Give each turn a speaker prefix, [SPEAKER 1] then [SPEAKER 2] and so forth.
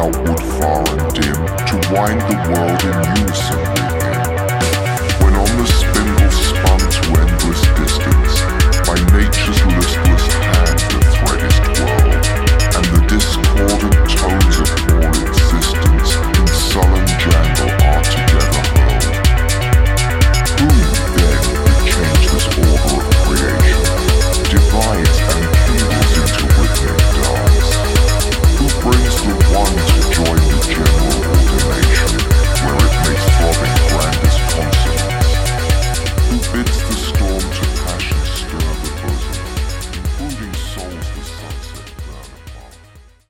[SPEAKER 1] outward far and dim to wind the world in unison with him? When on the